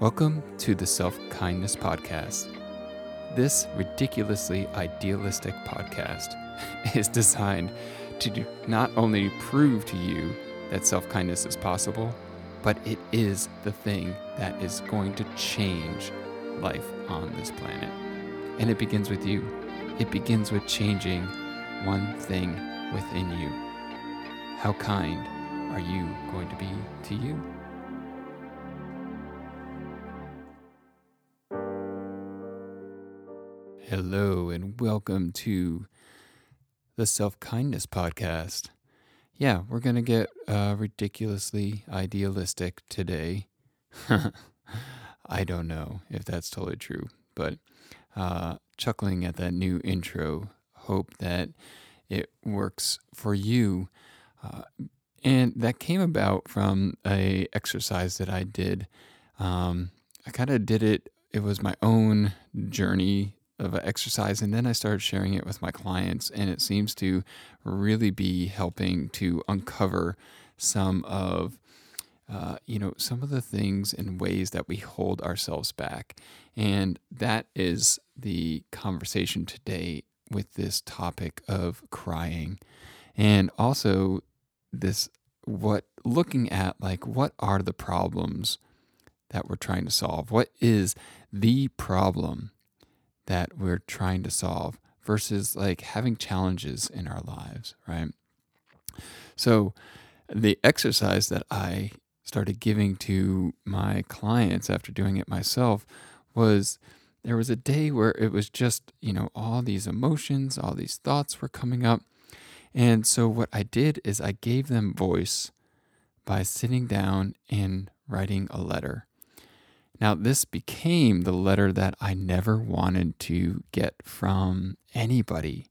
Welcome to the Self Kindness Podcast. This ridiculously idealistic podcast is designed to not only prove to you that self kindness is possible, but it is the thing that is going to change life on this planet. And it begins with you. It begins with changing one thing within you. How kind are you going to be to you? Hello, and welcome to the Self Kindness Podcast. Yeah, we're going to get uh, ridiculously idealistic today. I don't know if that's totally true, but uh, chuckling at that new intro, hope that it works for you. Uh, and that came about from a exercise that I did. Um, I kind of did it. It was my own journey of an exercise and then I started sharing it with my clients and it seems to really be helping to uncover some of uh, you know some of the things and ways that we hold ourselves back. And that is the conversation today with this topic of crying. And also this what looking at like what are the problems that we're trying to solve? What is the problem that we're trying to solve versus like having challenges in our lives, right? So, the exercise that I started giving to my clients after doing it myself was there was a day where it was just, you know, all these emotions, all these thoughts were coming up. And so, what I did is I gave them voice by sitting down and writing a letter. Now, this became the letter that I never wanted to get from anybody.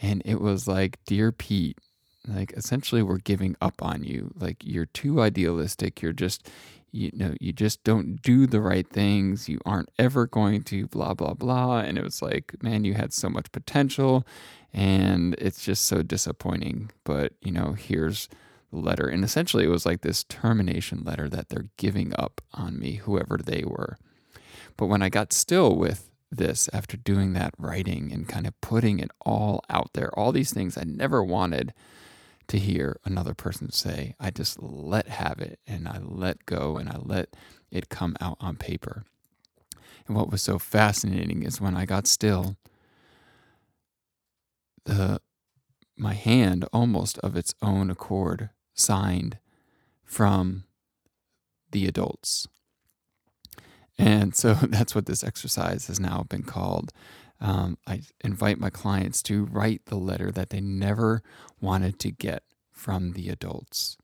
And it was like, Dear Pete, like essentially we're giving up on you. Like you're too idealistic. You're just, you know, you just don't do the right things. You aren't ever going to blah, blah, blah. And it was like, man, you had so much potential and it's just so disappointing. But, you know, here's, letter. And essentially, it was like this termination letter that they're giving up on me, whoever they were. But when I got still with this after doing that writing and kind of putting it all out there, all these things I never wanted to hear another person say, I just let have it and I let go and I let it come out on paper. And what was so fascinating is when I got still, the my hand almost of its own accord signed from the adults. And so that's what this exercise has now been called. Um, I invite my clients to write the letter that they never wanted to get from the adults.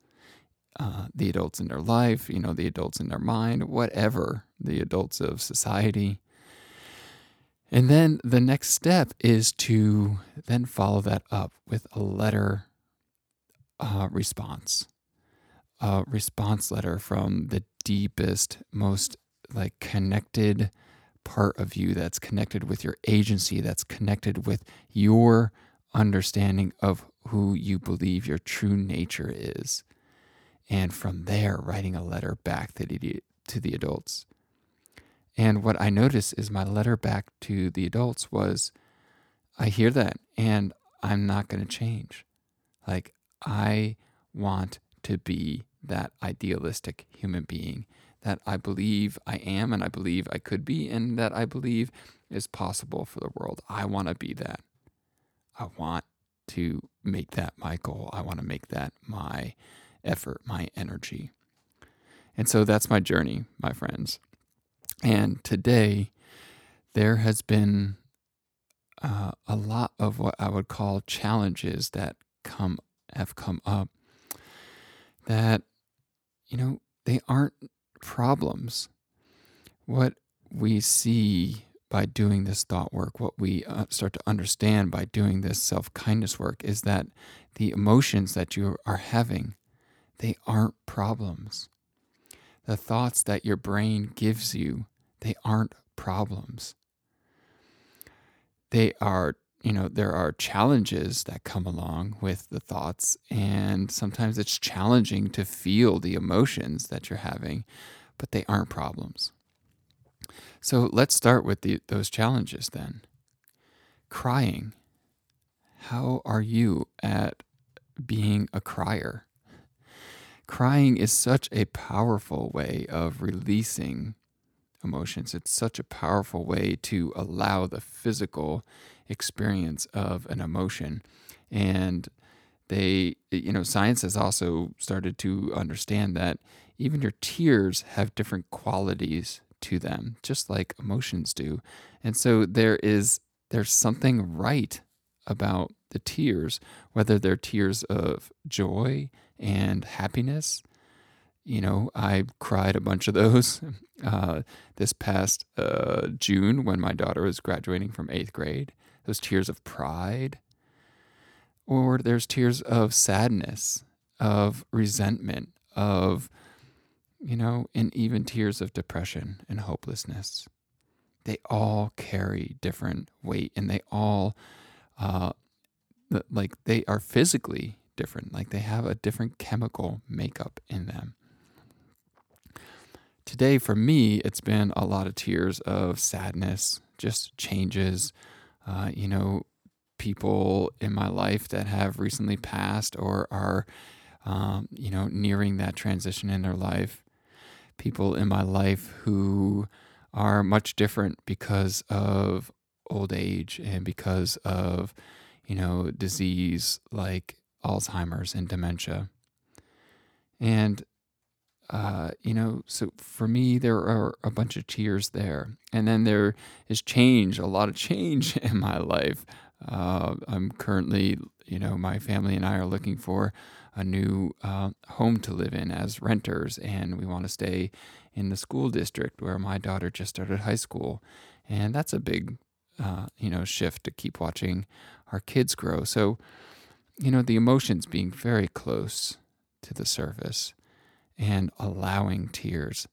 Uh, the adults in their life, you know, the adults in their mind, whatever, the adults of society. And then the next step is to then follow that up with a letter uh, response, a response letter from the deepest, most like connected part of you that's connected with your agency, that's connected with your understanding of who you believe your true nature is. And from there, writing a letter back to the, to the adults. And what I noticed is my letter back to the adults was I hear that and I'm not going to change. Like, I want to be that idealistic human being that I believe I am and I believe I could be and that I believe is possible for the world. I want to be that. I want to make that my goal. I want to make that my effort, my energy. And so that's my journey, my friends. And today, there has been uh, a lot of what I would call challenges that come have come up that, you know, they aren't problems. What we see by doing this thought work, what we uh, start to understand by doing this self kindness work is that the emotions that you are having, they aren't problems. The thoughts that your brain gives you, they aren't problems. They are you know, there are challenges that come along with the thoughts, and sometimes it's challenging to feel the emotions that you're having. but they aren't problems. So let's start with the, those challenges then. Crying. How are you at being a crier? Crying is such a powerful way of releasing emotions. It's such a powerful way to allow the physical experience of an emotion. And they, you know, science has also started to understand that even your tears have different qualities to them, just like emotions do. And so there is there's something right about the tears, whether they're tears of joy and happiness. You know, I cried a bunch of those uh, this past uh, June when my daughter was graduating from eighth grade. Those tears of pride, or there's tears of sadness, of resentment, of you know, and even tears of depression and hopelessness. They all carry different weight and they all, uh, like, they are physically different. Like, they have a different chemical makeup in them. Today, for me, it's been a lot of tears of sadness, just changes, uh, you know, people in my life that have recently passed or are, um, you know, nearing that transition in their life people in my life who are much different because of old age and because of, you know, disease like Alzheimer's and dementia. And, uh, you know, so for me, there are a bunch of tears there. And then there is change, a lot of change in my life. Uh, I'm currently, you know, my family and I are looking for a new uh, home to live in as renters, and we want to stay in the school district where my daughter just started high school, and that's a big, uh, you know, shift to keep watching our kids grow. So, you know, the emotions being very close to the surface and allowing tears.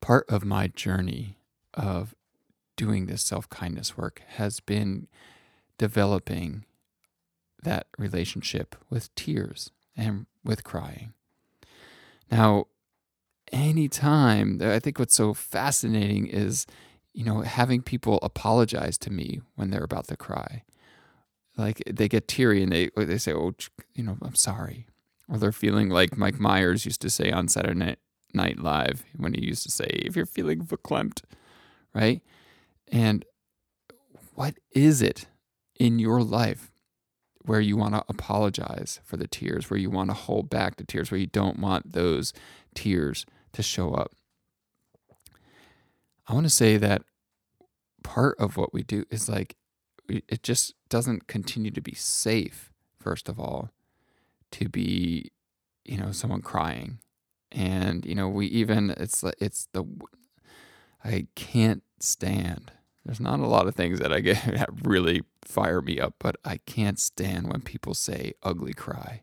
Part of my journey of doing this self kindness work has been developing that relationship with tears and with crying. Now, anytime, I think what's so fascinating is, you know, having people apologize to me when they're about to cry. Like they get teary and they they say, "Oh, you know, I'm sorry," or they're feeling like Mike Myers used to say on Saturday Night Live when he used to say, "If you're feeling verklempt," right? And what is it in your life where you want to apologize for the tears, where you want to hold back the tears, where you don't want those tears to show up. I want to say that part of what we do is like, it just doesn't continue to be safe, first of all, to be, you know, someone crying. And, you know, we even, it's, like it's the, I can't stand there's not a lot of things that I get that really fire me up, but I can't stand when people say ugly cry.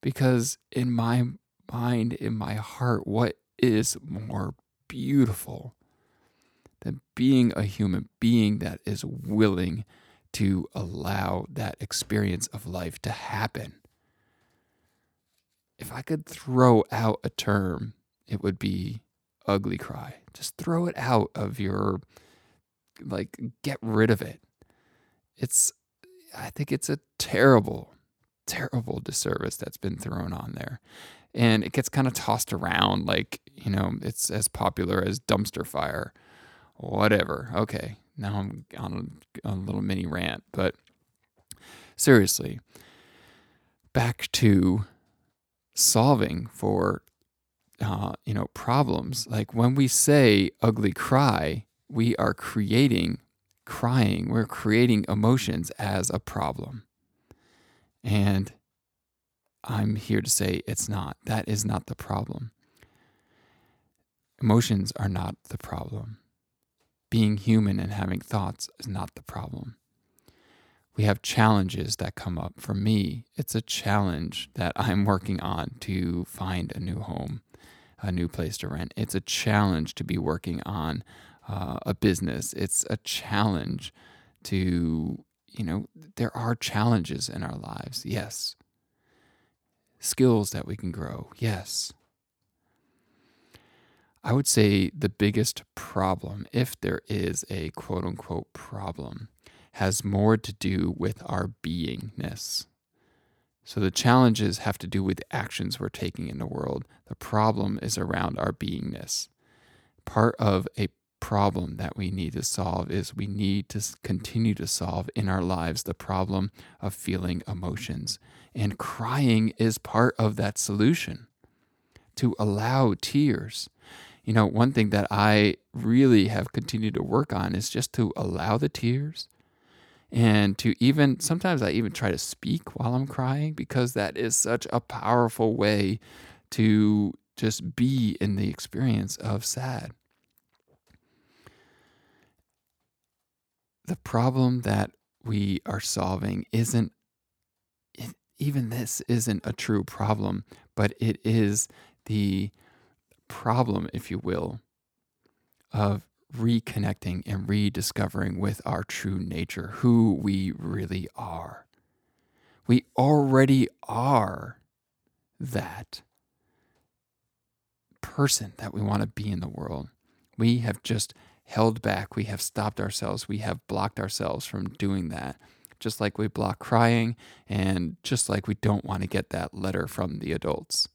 Because in my mind, in my heart, what is more beautiful than being a human being that is willing to allow that experience of life to happen? If I could throw out a term, it would be ugly cry. Just throw it out of your like get rid of it. It's I think it's a terrible terrible disservice that's been thrown on there. And it gets kind of tossed around like, you know, it's as popular as dumpster fire. Whatever. Okay. Now I'm on a, a little mini rant, but seriously, back to solving for uh, you know problems. Like when we say ugly cry we are creating crying. We're creating emotions as a problem. And i'm here to say it's not. That is not the problem. Emotions are not the problem being human and having thoughts is not the problem we have challenges that come up. For me, it's a challenge that I'm working on to find a new home a new place to rent. It's a challenge to be working on uh, a business. It's a challenge to, you know, there are challenges in our lives, yes. Skills that we can grow, yes. I would say the biggest problem, if there is a quote unquote problem, has more to do with our beingness. So the challenges have to do with actions we're taking in the world. The problem is around our beingness. Part of a problem that we need to solve is we need to continue to solve in our lives the problem of feeling emotions. And crying is part of that solution to allow tears. You know, one thing that I really have continued to work on is just to allow the tears and to even sometimes I even try to speak while I'm crying because that is such a powerful way to just be in the experience of sad. The problem that we are solving isn't even this isn't a true problem, but it is the problem, if you will, of reconnecting and rediscovering with our true nature, who we really are. We already are that person that we want to be in the world. We have just held back. We have stopped ourselves. We have blocked ourselves from doing that. Just like we block crying, and just like we don't want to get that letter from the adults.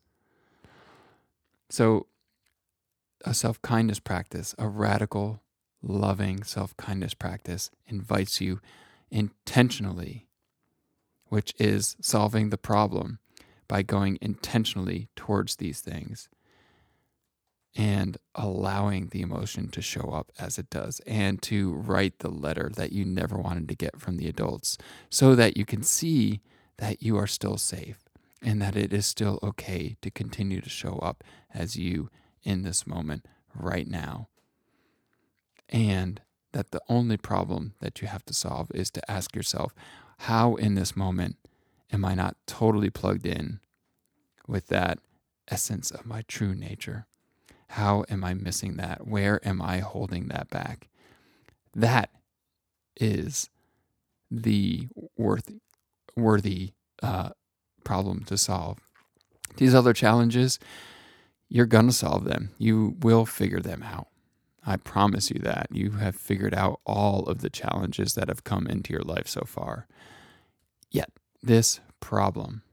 So, a self kindness practice, a radical, loving self kindness practice, invites you intentionally, which is solving the problem by going intentionally towards these things and allowing the emotion to show up as it does and to write the letter that you never wanted to get from the adults so that you can see that you are still safe and that it is still okay to continue to show up as you in this moment right now. And that the only problem that you have to solve is to ask yourself, how in this moment am I not totally plugged in with that essence of my true nature? How am I missing that? Where am I holding that back? That is the worth, worthy uh, problem to solve. These other challenges, you're going to solve them. You will figure them out. I promise you that. You have figured out all of the challenges that have come into your life so far. Yet, this problem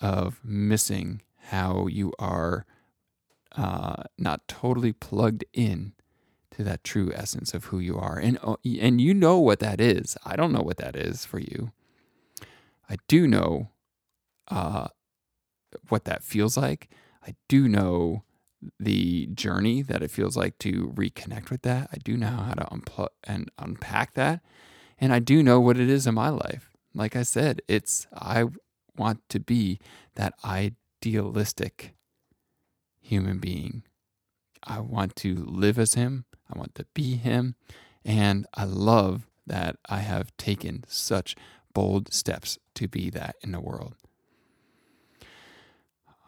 of missing how you are uh, not totally plugged in to that true essence of who you are. And, uh, and you know what that is. I don't know what that is for you. I do know uh, what that feels like. I do know the journey that it feels like to reconnect with that. I do know how to unplug and unpack that. And I do know what it is in my life. Like I said, it's I want to be that idealistic human being. I want to live as him. I want to be him. And I love that I have taken such bold steps to be that in the world.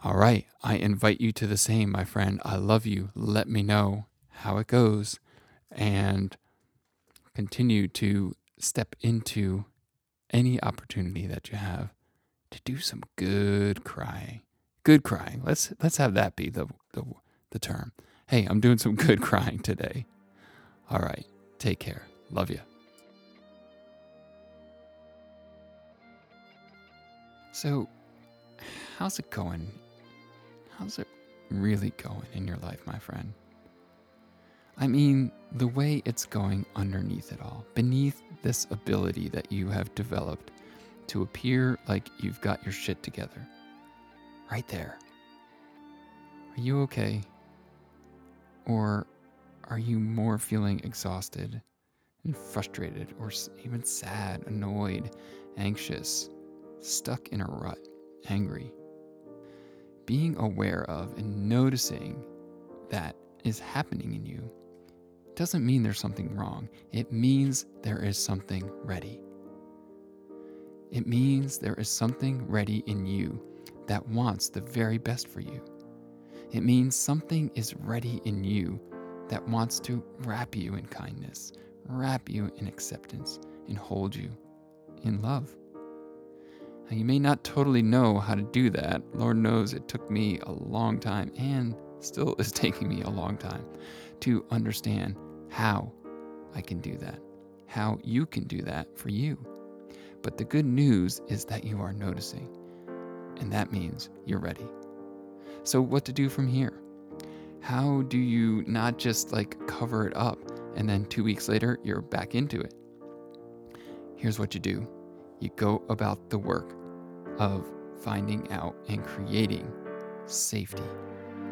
All right, I invite you to the same, my friend. I love you. Let me know how it goes and continue to step into any opportunity that you have to do some good crying. Good crying. Let's let's have that be the the, the term. Hey, I'm doing some good crying today. All right. Take care. Love you. So, how's it going how's it really going in your life, my friend? I mean, the way it's going underneath it all, beneath this ability that you have developed to appear like you've got your shit together. Right there. Are you okay? Or are you more feeling exhausted and frustrated, or even sad, annoyed, anxious, stuck in a rut, angry? Being aware of and noticing that is happening in you doesn't mean there's something wrong. It means there is something ready. It means there is something ready in you that wants the very best for you. It means something is ready in you that wants to wrap you in kindness, wrap you in acceptance, and hold you in love. Now, you may not totally know how to do that. Lord knows it took me a long time and still is taking me a long time to understand how I can do that, how you can do that for you. But the good news is that you are noticing, and that means you're ready. So, what to do from here? How do you not just like cover it up and then two weeks later you're back into it? Here's what you do you go about the work of finding out and creating safety,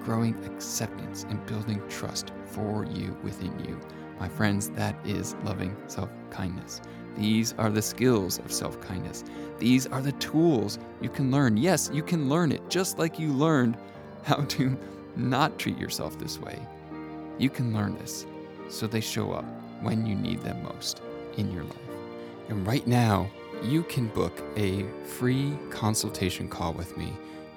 growing acceptance, and building trust for you within you. My friends, that is loving self kindness. These are the skills of self kindness. These are the tools you can learn. Yes, you can learn it just like you learned how to not treat yourself this way. You can learn this so they show up when you need them most in your life. And right now, you can book a free consultation call with me.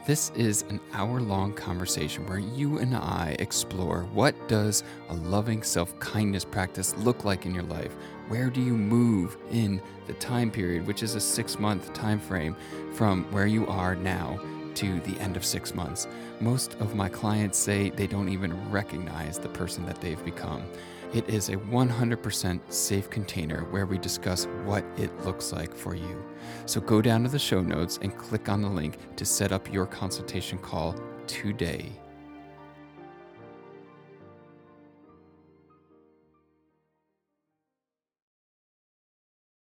This is an hour-long conversation where you and I explore what does a loving self-kindness practice look like in your life? Where do you move in the time period, which is a 6-month time frame from where you are now to the end of 6 months? Most of my clients say they don't even recognize the person that they've become. It is a 100% safe container where we discuss what it looks like for you. So go down to the show notes and click on the link to set up your consultation call today.